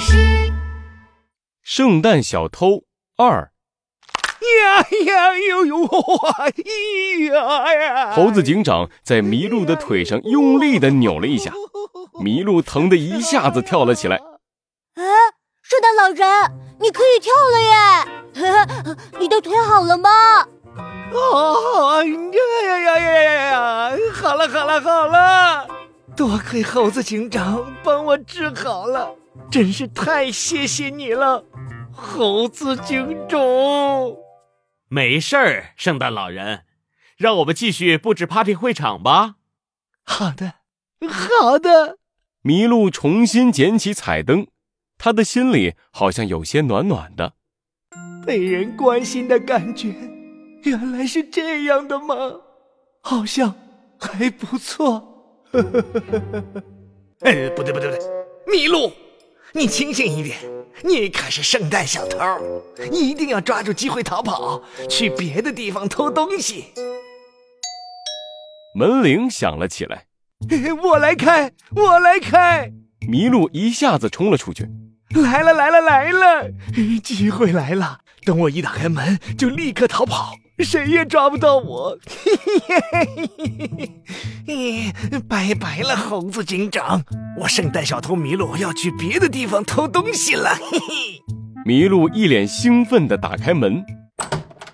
事。圣诞小偷二，呀呀呦呦哇呀呀！猴子警长在麋鹿的腿上用力的扭了一下，麋鹿疼得一下子跳了起来。哎，圣诞老人，你可以跳了耶！你的腿好了吗？啊呀呀呀呀呀呀！好了好了好了，多亏猴子警长帮我治好了，真是太谢谢你了，猴子警长。没事儿，圣诞老人，让我们继续布置 party 会场吧。好的，好的。麋鹿重新捡起彩灯，他的心里好像有些暖暖的，被人关心的感觉。原来是这样的吗？好像还不错。哎，不对不对不对，麋鹿，你清醒一点，你可是圣诞小偷，一定要抓住机会逃跑，去别的地方偷东西。门铃响了起来，我来开，我来开。麋鹿一下子冲了出去，来了来了来了，机会来了！等我一打开门，就立刻逃跑。谁也抓不到我！拜拜了，猴子警长！我圣诞小偷麋鹿要去别的地方偷东西了。嘿嘿，麋鹿一脸兴奋地打开门，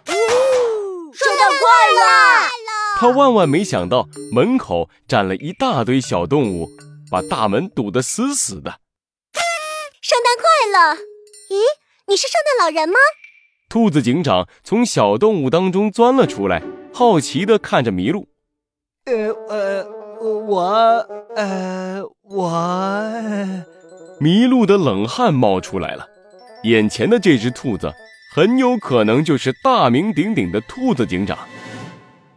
圣诞快乐！他万万没想到门口站了一大堆小动物，把大门堵得死死的。圣诞快乐！咦，你是圣诞老人吗？兔子警长从小动物当中钻了出来，好奇地看着麋鹿。呃呃，我呃我……麋鹿的冷汗冒出来了。眼前的这只兔子很有可能就是大名鼎鼎的兔子警长。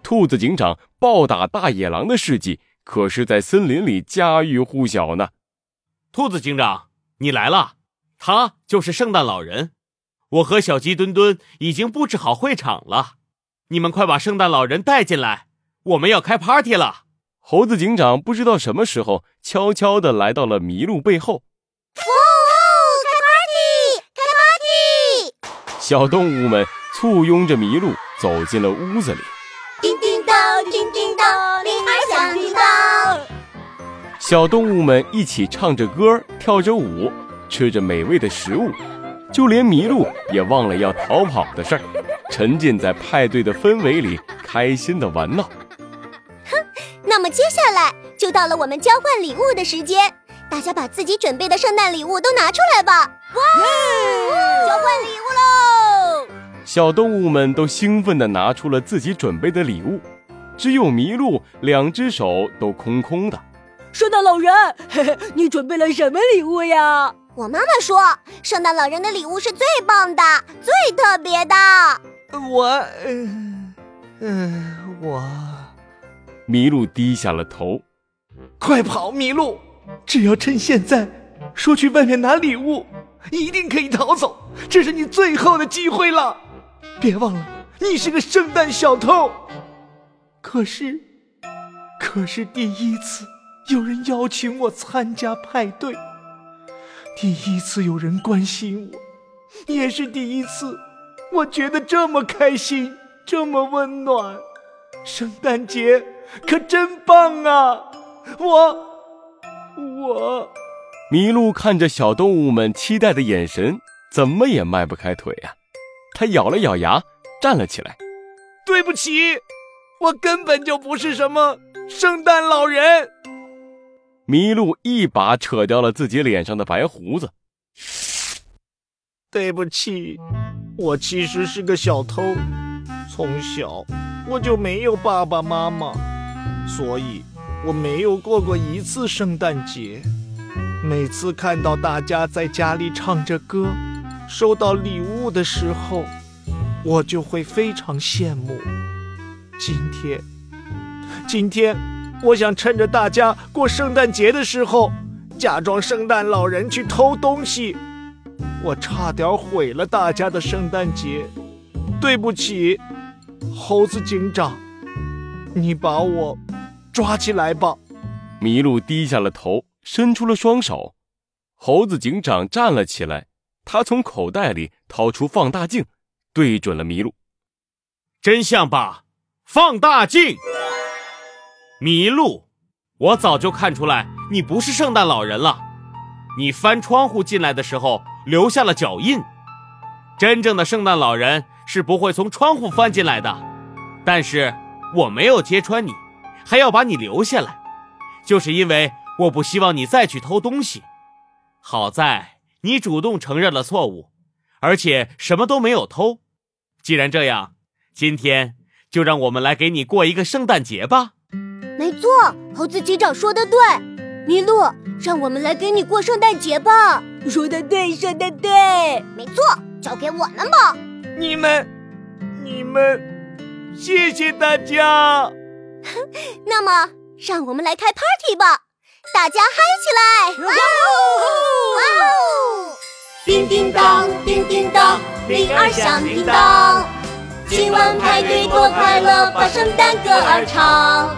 兔子警长暴打大野狼的事迹可是在森林里家喻户晓呢。兔子警长，你来了，他就是圣诞老人。我和小鸡墩墩已经布置好会场了，你们快把圣诞老人带进来，我们要开 party 了。猴子警长不知道什么时候悄悄地来到了麋鹿背后。哇哦，开 party，开 party！小动物们簇拥着麋鹿走进了屋子里。叮叮当，叮叮当，铃儿响叮当。小动物们一起唱着歌，跳着舞，吃着美味的食物。就连麋鹿也忘了要逃跑的事儿，沉浸在派对的氛围里，开心的玩闹。哼，那么接下来就到了我们交换礼物的时间，大家把自己准备的圣诞礼物都拿出来吧！哇，交换礼物喽！小动物们都兴奋地拿出了自己准备的礼物，只有麋鹿两只手都空空的。圣诞老人，嘿嘿，你准备了什么礼物呀？我妈妈说，圣诞老人的礼物是最棒的、最特别的。我，嗯，嗯，我。麋鹿低下了头。快跑，麋鹿！只要趁现在，说去外面拿礼物，一定可以逃走。这是你最后的机会了。别忘了，你是个圣诞小偷。可是，可是第一次有人邀请我参加派对。第一次有人关心我，也是第一次，我觉得这么开心，这么温暖。圣诞节可真棒啊！我，我，麋鹿看着小动物们期待的眼神，怎么也迈不开腿啊！他咬了咬牙，站了起来。对不起，我根本就不是什么圣诞老人。麋鹿一把扯掉了自己脸上的白胡子。对不起，我其实是个小偷。从小我就没有爸爸妈妈，所以我没有过过一次圣诞节。每次看到大家在家里唱着歌，收到礼物的时候，我就会非常羡慕。今天，今天。我想趁着大家过圣诞节的时候，假装圣诞老人去偷东西。我差点毁了大家的圣诞节，对不起，猴子警长，你把我抓起来吧。麋鹿低下了头，伸出了双手。猴子警长站了起来，他从口袋里掏出放大镜，对准了麋鹿。真相吧，放大镜！麋鹿，我早就看出来你不是圣诞老人了。你翻窗户进来的时候留下了脚印。真正的圣诞老人是不会从窗户翻进来的。但是我没有揭穿你，还要把你留下来，就是因为我不希望你再去偷东西。好在你主动承认了错误，而且什么都没有偷。既然这样，今天就让我们来给你过一个圣诞节吧。没错，猴子警长说的对，麋鹿，让我们来给你过圣诞节吧。说的对，说的对，没错，交给我们吧。你们，你们，谢谢大家。那么，让我们来开 party 吧，大家嗨起来！哇哦！哇哦！叮叮当，叮叮当，铃儿响叮当，今晚派对多快乐，把圣诞歌儿唱。